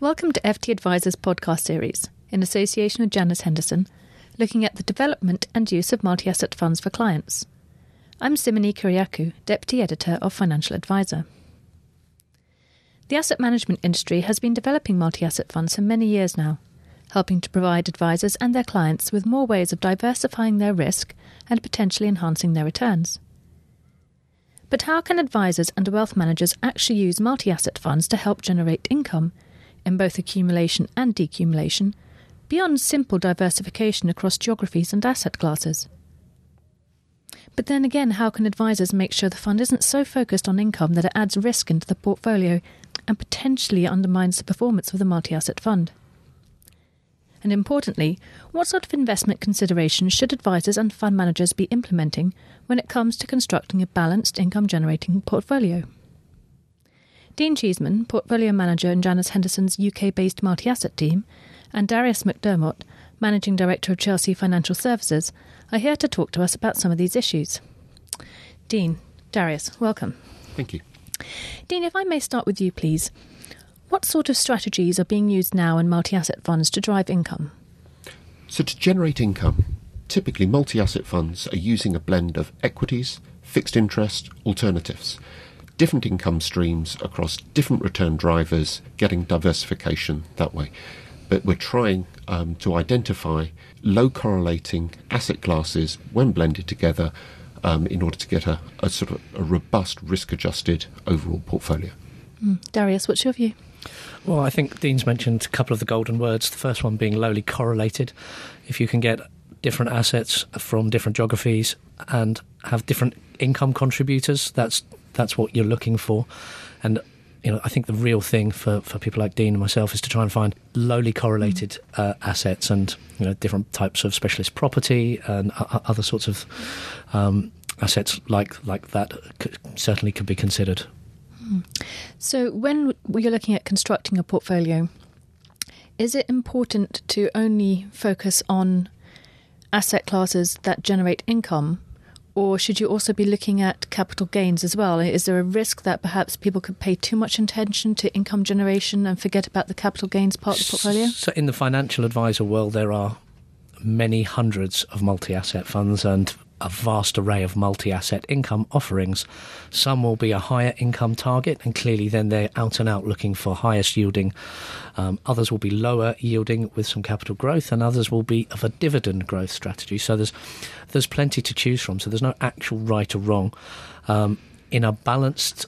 Welcome to FT Advisors podcast series, in association with Janus Henderson, looking at the development and use of multi asset funds for clients. I'm Simoney Kyriakou, Deputy Editor of Financial Advisor. The asset management industry has been developing multi asset funds for many years now, helping to provide advisors and their clients with more ways of diversifying their risk and potentially enhancing their returns. But how can advisors and wealth managers actually use multi asset funds to help generate income? In both accumulation and decumulation, beyond simple diversification across geographies and asset classes. But then again, how can advisors make sure the fund isn't so focused on income that it adds risk into the portfolio and potentially undermines the performance of the multi asset fund? And importantly, what sort of investment considerations should advisors and fund managers be implementing when it comes to constructing a balanced income generating portfolio? Dean Cheeseman, Portfolio Manager in Janus Henderson's UK based multi asset team, and Darius McDermott, Managing Director of Chelsea Financial Services, are here to talk to us about some of these issues. Dean, Darius, welcome. Thank you. Dean, if I may start with you, please. What sort of strategies are being used now in multi asset funds to drive income? So, to generate income, typically multi asset funds are using a blend of equities, fixed interest, alternatives different income streams across different return drivers, getting diversification that way. But we're trying um, to identify low correlating asset classes when blended together um, in order to get a, a, sort of a robust risk adjusted overall portfolio. Mm. Darius, what's your view? Well, I think Dean's mentioned a couple of the golden words. The first one being lowly correlated. If you can get different assets from different geographies and have different income contributors, that's that's what you're looking for. And you know, I think the real thing for, for people like Dean and myself is to try and find lowly correlated uh, assets and you know different types of specialist property and uh, other sorts of um, assets like like that certainly could be considered. Hmm. So, when you're looking at constructing a portfolio, is it important to only focus on asset classes that generate income or should you also be looking at capital gains as well? Is there a risk that perhaps people could pay too much attention to income generation and forget about the capital gains part of the portfolio? So, in the financial advisor world, there are many hundreds of multi asset funds, and a vast array of multi asset income offerings. Some will be a higher income target, and clearly then they're out and out looking for highest yielding. Um, others will be lower yielding with some capital growth, and others will be of a dividend growth strategy. So there's there's plenty to choose from. So there's no actual right or wrong. Um, in a balanced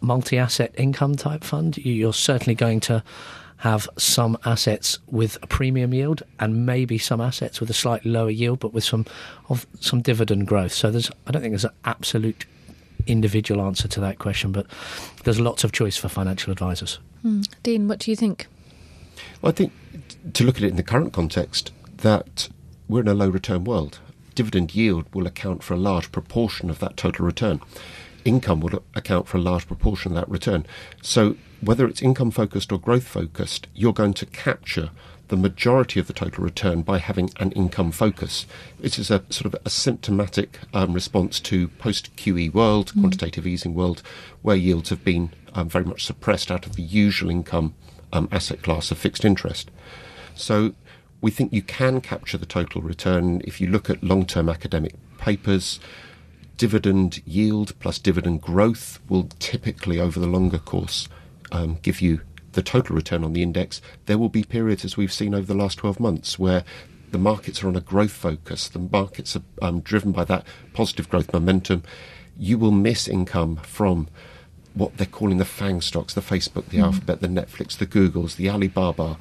multi asset income type fund, you're certainly going to have some assets with a premium yield and maybe some assets with a slightly lower yield, but with some of some dividend growth. So there's, I don't think there's an absolute individual answer to that question, but there's lots of choice for financial advisors. Hmm. Dean, what do you think? Well, I think to look at it in the current context, that we're in a low return world. Dividend yield will account for a large proportion of that total return. Income will account for a large proportion of that return. So whether it's income focused or growth focused, you're going to capture the majority of the total return by having an income focus. This is a sort of a symptomatic um, response to post QE world, mm. quantitative easing world, where yields have been um, very much suppressed out of the usual income um, asset class of fixed interest. So we think you can capture the total return if you look at long term academic papers. Dividend yield plus dividend growth will typically, over the longer course, um, give you the total return on the index, there will be periods, as we've seen over the last 12 months, where the markets are on a growth focus, the markets are um, driven by that positive growth momentum. You will miss income from what they're calling the FANG stocks the Facebook, the mm. Alphabet, the Netflix, the Googles, the Alibaba,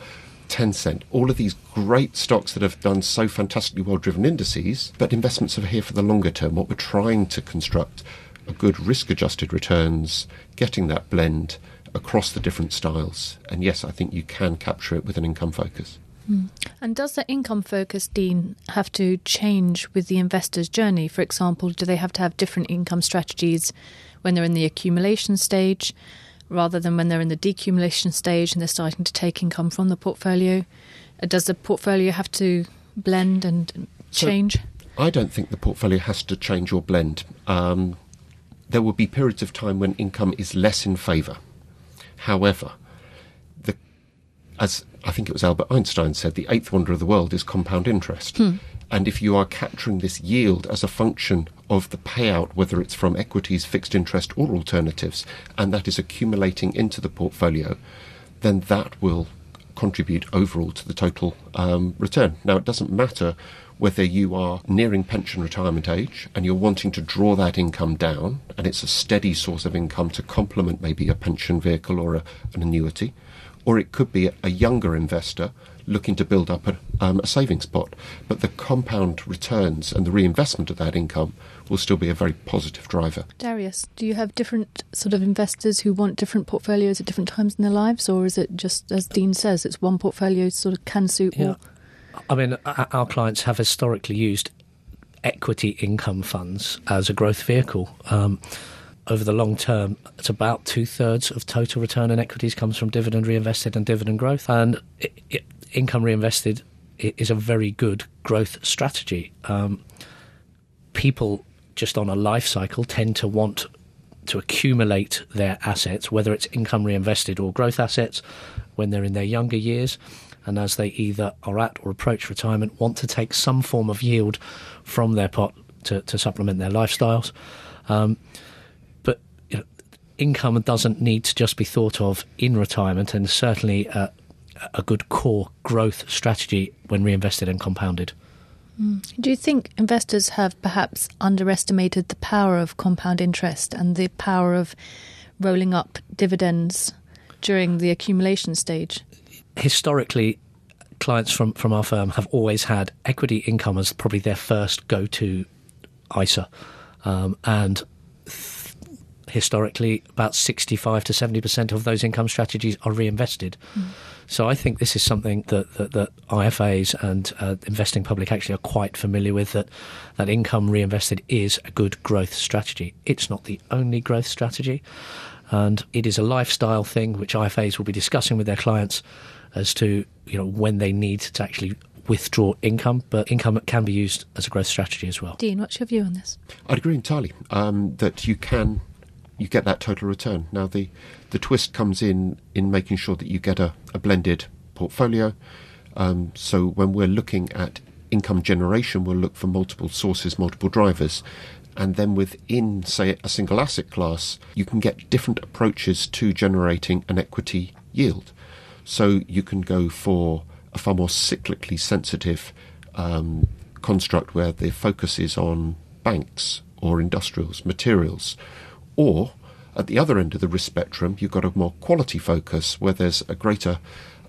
Tencent, all of these great stocks that have done so fantastically well driven indices, but investments are here for the longer term. What we're trying to construct are good risk adjusted returns, getting that blend across the different styles. And yes, I think you can capture it with an income focus. Mm. And does the income focus, Dean, have to change with the investor's journey? For example, do they have to have different income strategies when they're in the accumulation stage rather than when they're in the decumulation stage and they're starting to take income from the portfolio? Uh, does the portfolio have to blend and change? So I don't think the portfolio has to change or blend. Um, there will be periods of time when income is less in favour However, the as I think it was Albert Einstein said, the eighth wonder of the world is compound interest. And if you are capturing this yield as a function of the payout, whether it's from equities, fixed interest, or alternatives, and that is accumulating into the portfolio, then that will contribute overall to the total um, return. Now, it doesn't matter whether you are nearing pension retirement age and you're wanting to draw that income down, and it's a steady source of income to complement maybe a pension vehicle or a, an annuity, or it could be a younger investor looking to build up a, um, a savings pot. But the compound returns and the reinvestment of that income will still be a very positive driver. Darius, do you have different sort of investors who want different portfolios at different times in their lives, or is it just as Dean says, it's one portfolio sort of can suit Yeah. all? I mean, our clients have historically used equity income funds as a growth vehicle. Um, over the long term, it's about two thirds of total return in equities comes from dividend reinvested and dividend growth. And i i income reinvested is a very good growth strategy. Um, people just on a life cycle tend to want to accumulate their assets, whether it's income reinvested or growth assets, when they're in their younger years. And as they either are at or approach retirement, want to take some form of yield from their pot to, to supplement their lifestyles. Um, but you know, income doesn't need to just be thought of in retirement, and certainly uh, a good core growth strategy when reinvested and compounded. Do you think investors have perhaps underestimated the power of compound interest and the power of rolling up dividends during the accumulation stage? historically, clients from, from our firm have always had equity income as probably their first go to ISA. Um, and th- historically, about 65 to 70% of those income strategies are reinvested. So I think this is something that, that, that IFAs and uh, investing public actually are quite familiar with that, that income reinvested is a good growth strategy. It's not the only growth strategy. And it is a lifestyle thing which IFAs will be discussing with their clients as to you know when they need to actually withdraw income, but income can be used as a growth strategy as well. Dean, what's your view on this? I'd agree entirely um, that you can you get that total return. Now the the twist comes in in making sure that you get a, a blended portfolio. Um, so when we're looking at income generation, we'll look for multiple sources, multiple drivers. And then within, say, a single asset class, you can get different approaches to generating an equity yield. So you can go for a far more cyclically sensitive um, construct where the focus is on banks or industrials, materials, or at the other end of the risk spectrum, you've got a more quality focus where there's a greater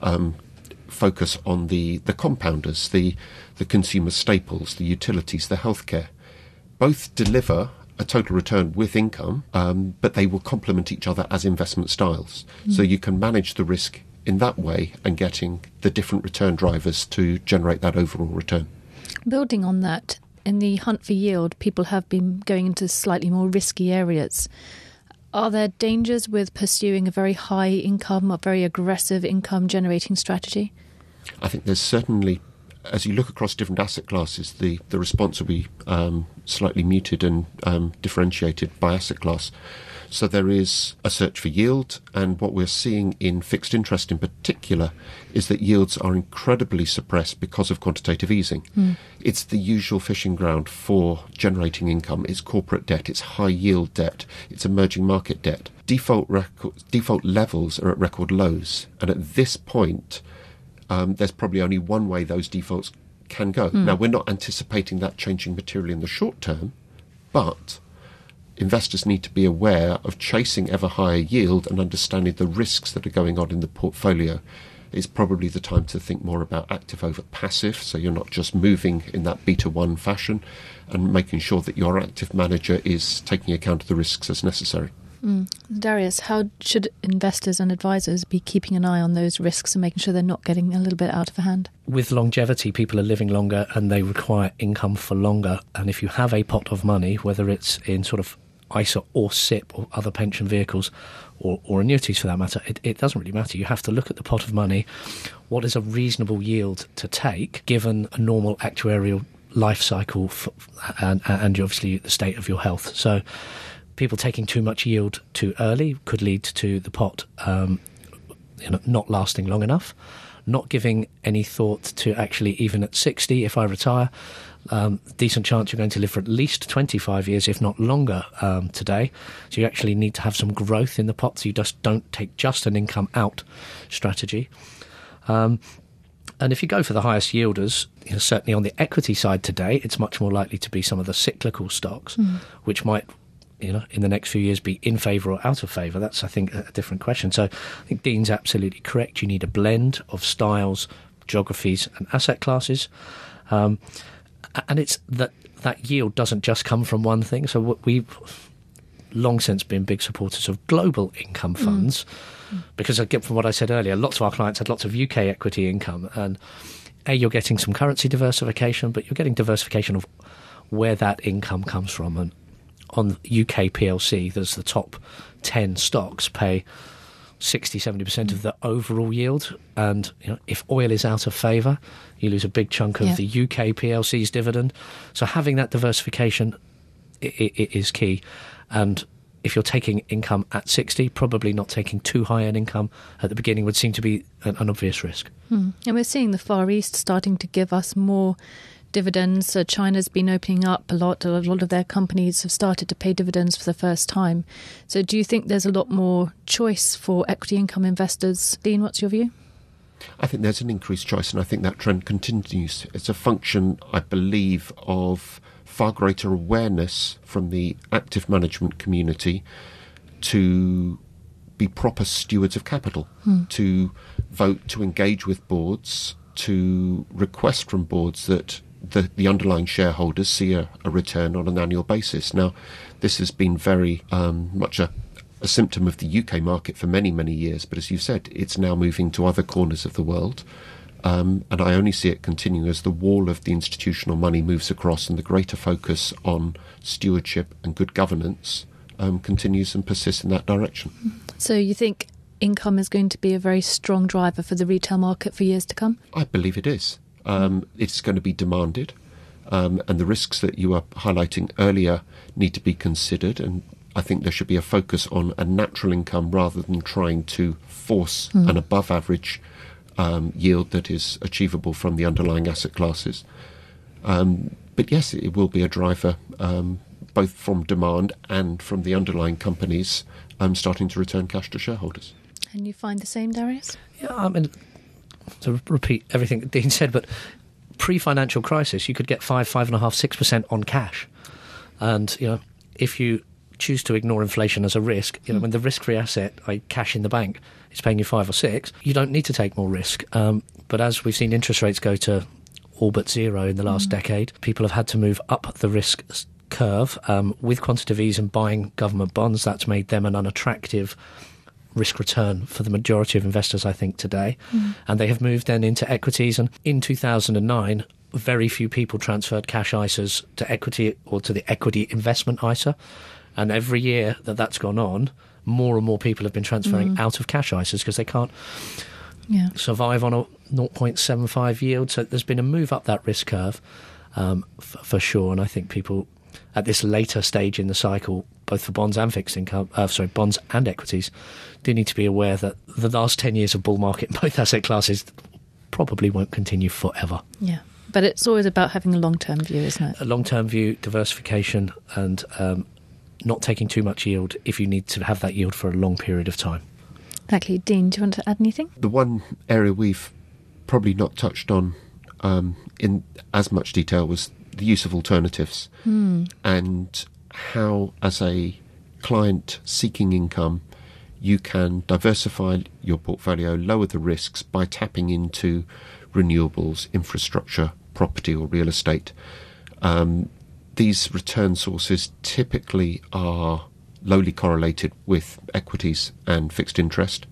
um, focus on the, the compounders, the, the consumer staples, the utilities, the healthcare. Both deliver a total return with income, um, but they will complement each other as investment styles. So you can manage the risk in that way and getting the different return drivers to generate that overall return. Building on that, in the hunt for yield, people have been going into slightly more risky areas. Are there dangers with pursuing a very high income, a very aggressive income generating strategy? I think there's certainly, as you look across different asset classes, the, the response will be um, slightly muted and um, differentiated by asset class. So there is a search for yield, and what we're seeing in fixed interest in particular is that yields are incredibly suppressed because of quantitative easing. It's the usual fishing ground for generating income. It's corporate debt, it's high yield debt, it's emerging market debt. Default record, default levels are at record lows, and at this point, um, there's probably only one way those defaults can go. Now, we're not anticipating that changing materially in the short term, but investors need to be aware of chasing ever higher yield and understanding the risks that are going on in the portfolio. It's probably the time to think more about active over passive, so you're not just moving in that beta one fashion and making sure that your active manager is taking account of the risks as necessary. Mm. Darius, how should investors and advisors be keeping an eye on those risks and making sure they're not getting a little bit out of hand? With longevity, people are living longer and they require income for longer. And if you have a pot of money, whether it's in sort of ISA or SIPP or other pension vehicles or, or annuities for that matter, it, it doesn't really matter. You have to look at the pot of money. What is a reasonable yield to take given a normal actuarial life cycle f and, and obviously the state of your health? So people taking too much yield too early could lead to the pot um, you know, not lasting long enough, not giving any thought to actually even at 60, if I retire, um, decent chance you're going to live for at least 25 years, if not longer, um, today. So you actually need to have some growth in the pot. So you just don't take just an income out strategy. Um, and if you go for the highest yielders, you know, certainly on the equity side today, it's much more likely to be some of the cyclical stocks, mm. which might, you know, in the next few years be in favour or out of favour. That's, I think, a different question. So I think Dean's absolutely correct. You need a blend of styles, geographies, and asset classes. Um, and it's that that yield doesn't just come from one thing. So we've long since been big supporters of global income mm. funds. Mm because get from what I said earlier, lots of our clients had lots of UK equity income, and a you're getting some currency diversification, but you're getting diversification of where that income comes from. And on UK PLC, there's the top ten stocks pay 60 70% of the overall yield and you know if oil is out of favor you lose a big chunk of yeah. the UK PLC's dividend so having that diversification is key and if you're taking income at 60, probably not taking too high an income at the beginning would seem to be an, an obvious risk. Hmm. And we're seeing the Far East starting to give us more dividends. Uh, China's been opening up a lot. A lot of their companies have started to pay dividends for the first time. So, do you think there's a lot more choice for equity income investors? Dean, what's your view? I think there's an increased choice, and I think that trend continues. It's a function, I believe, of far greater awareness from the active management community to be proper stewards of capital, hmm. to vote, to engage with boards, to request from boards that the, the underlying shareholders see a, a, return on an annual basis. Now, this has been very um, much a, a symptom of the UK market for many, many years, but as you said, it's now moving to other corners of the world. Um, and I only see it continuing as the wall of the institutional money moves across and the greater focus on stewardship and good governance um, continues and persists in that direction. So you think income is going to be a very strong driver for the retail market for years to come? I believe it is. Um, it's going to be demanded, um, and the risks that you were highlighting earlier need to be considered. And I think there should be a focus on a natural income rather than trying to force mm. an above average um, yield that is achievable from the underlying asset classes. Um, but yes, it will be a driver um, both from demand and from the underlying companies um, starting to return cash to shareholders. And you find the same, Darius? Yeah, I mean, to repeat everything Dean said, but pre-financial crisis, you could get five, five and a half, six percent on cash, and you know, if you choose to ignore inflation as a risk, you know, mm. when the risk-free asset, like cash in the bank, is paying you five or six, you don't need to take more risk. Um, but as we've seen interest rates go to all but zero in the last mm. decade, people have had to move up the risk curve um, with quantitative ease and buying government bonds. That's made them an unattractive risk return for the majority of investors, I think, today. Mm. And they have moved then into equities. And in 2009, very few people transferred cash ISAs to equity or to the equity investment ISA. And every year that that's gone on, more and more people have been transferring mm. out of cash ISAs because they can't yeah. survive on a 0.75 yield. So there's been a move up that risk curve um, f- for sure. And I think people at this later stage in the cycle, both for bonds and fixed income, uh, sorry, bonds and equities, do need to be aware that the last 10 years of bull market in both asset classes probably won't continue forever. Yeah. But it's always about having a long term view, isn't it? A long term view, diversification, and um, not taking too much yield if you need to have that yield for a long period of time. Exactly. Dean, do you want to add anything? The one area we've probably not touched on um, in as much detail was the use of alternatives hmm. and how, as a client seeking income, you can diversify your portfolio, lower the risks by tapping into renewables, infrastructure, property, or real estate. Um, these return sources typically are lowly correlated with equities and fixed interest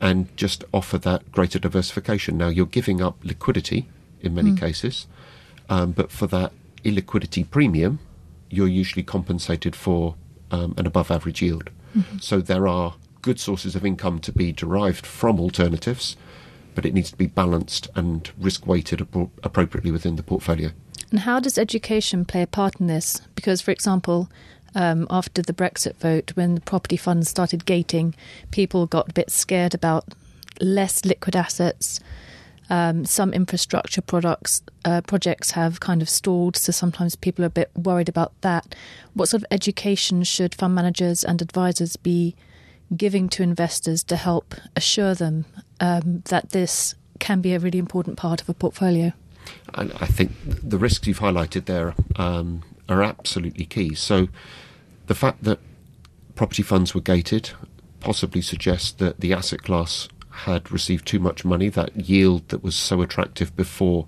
and just offer that greater diversification. Now, you're giving up liquidity in many mm. cases, um, but for that illiquidity premium, you're usually compensated for um, an above average yield. Mm-hmm. So there are good sources of income to be derived from alternatives, but it needs to be balanced and risk weighted appropriately within the portfolio. And how does education play a part in this? Because, for example, um, after the Brexit vote, when the property funds started gating, people got a bit scared about less liquid assets. Um, some infrastructure products uh, projects have kind of stalled, so sometimes people are a bit worried about that. What sort of education should fund managers and advisors be giving to investors to help assure them um, that this can be a really important part of a portfolio? And I think the risks you've highlighted there um, are absolutely key. So the fact that property funds were gated possibly suggests that the asset class had received too much money. That yield that was so attractive before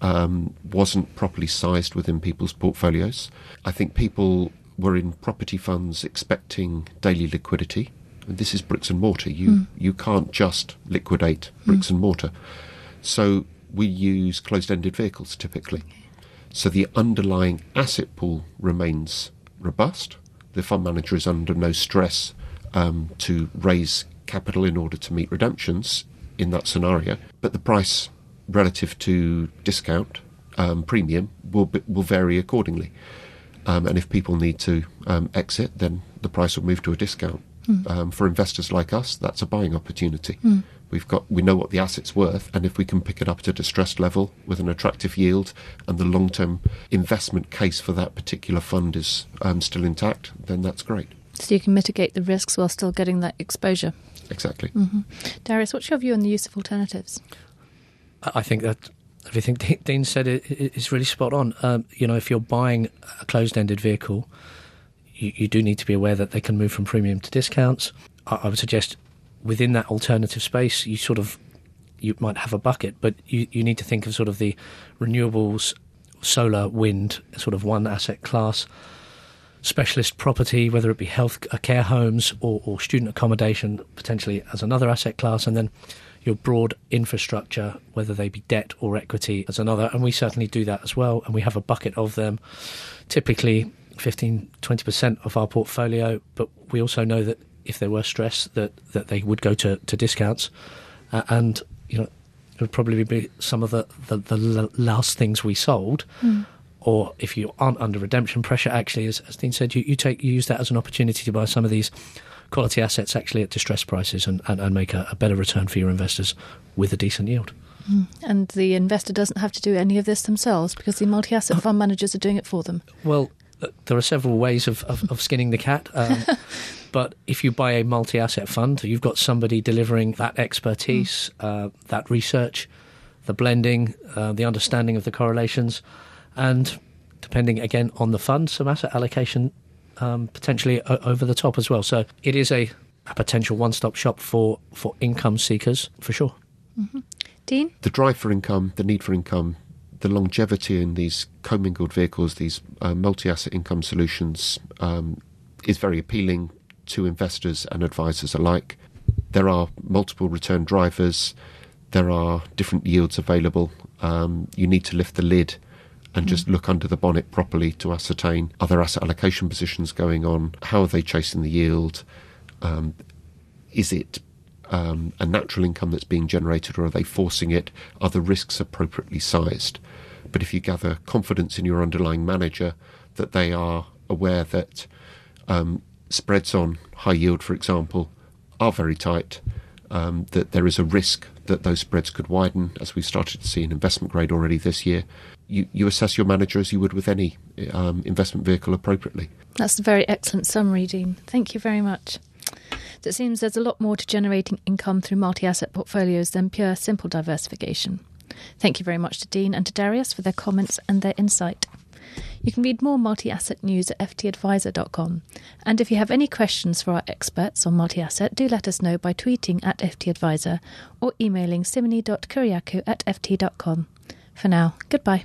um, wasn't properly sized within people's portfolios. I think people were in property funds expecting daily liquidity. This is bricks and mortar. You mm. you can't just liquidate bricks mm. and mortar. So we use closed-ended vehicles typically. So the underlying asset pool remains robust. The fund manager is under no stress um, to raise capital in order to meet redemptions in that scenario, but the price relative to discount um, premium will be, will vary accordingly. Um, and if people need to um, exit, then the price will move to a discount. Mm. for investors like us, that's a buying opportunity. Mm. We've got we know what the asset's worth, and if we can pick it up at a distressed level with an attractive yield, and the long-term investment case for that particular fund is um, still intact, then that's great. So you can mitigate the risks while still getting that exposure. Exactly. Mm-hmm. Darius, what's your view on the use of alternatives? I think that everything Dean said is really spot on. Um, you know, if you're buying a closed-ended vehicle, you, you, do need to be aware that they can move from premium to discounts. I, I, would suggest within that alternative space, you sort of you might have a bucket, but you, you need to think of sort of the renewables, solar, wind, sort of one asset class specialist property, whether it be health uh, care homes or, or student accommodation, potentially as another asset class, and then your broad infrastructure, whether they be debt or equity, as another. And we certainly do that as well. And we have a bucket of them, typically 15, 20% of our portfolio. But we also know that if there were stress, that, that they would go to, to discounts. Uh, and, you know, it would probably be some of the, the, the last things we sold. Mm or if you aren't under redemption pressure, actually, as, as Dean said, you, you take you use that as an opportunity to buy some of these quality assets actually at distressed prices and, and, and make a, a, better return for your investors with a decent yield. Mm. And the investor doesn't have to do any of this themselves because the multi asset fund managers are doing it for them. Well, uh, there are several ways of, of, of skinning the cat. Um, but if you buy a multi asset fund, you've got somebody delivering that expertise, mm. uh, that research, the blending, uh, the understanding of the correlations and depending again on the fund, some asset allocation um, potentially o- over the top as well. So it is a, a potential one-stop shop for for income seekers for sure. Mm-hmm. Dean, the drive for income, the need for income, the longevity in these commingled vehicles, these uh, multi-asset income solutions, um, is very appealing to investors and advisors alike. There are multiple return drivers. There are different yields available. Um, you need to lift the lid and just look under the bonnet properly to ascertain other asset allocation positions going on? How are they chasing the yield? Um, is it um, a natural income that's being generated or are they forcing it? Are the risks appropriately sized? But if you gather confidence in your underlying manager that they are aware that um, spreads on high yield, for example, are very tight, um, that there is a risk that those spreads could widen, as we started to see in investment grade already this year, you, you assess your manager as you would with any um, investment vehicle appropriately. That's a very excellent summary, Dean. Thank you very much. So it seems there's a lot more to generating income through multi asset portfolios than pure simple diversification. Thank you very much to Dean and to Darius for their comments and their insight. You can read more multi asset news at ftadviser.com. And if you have any questions for our experts on multi asset, do let us know by tweeting at ftadvisor or emailing simoney.kyriakou at ft.com. For now, goodbye.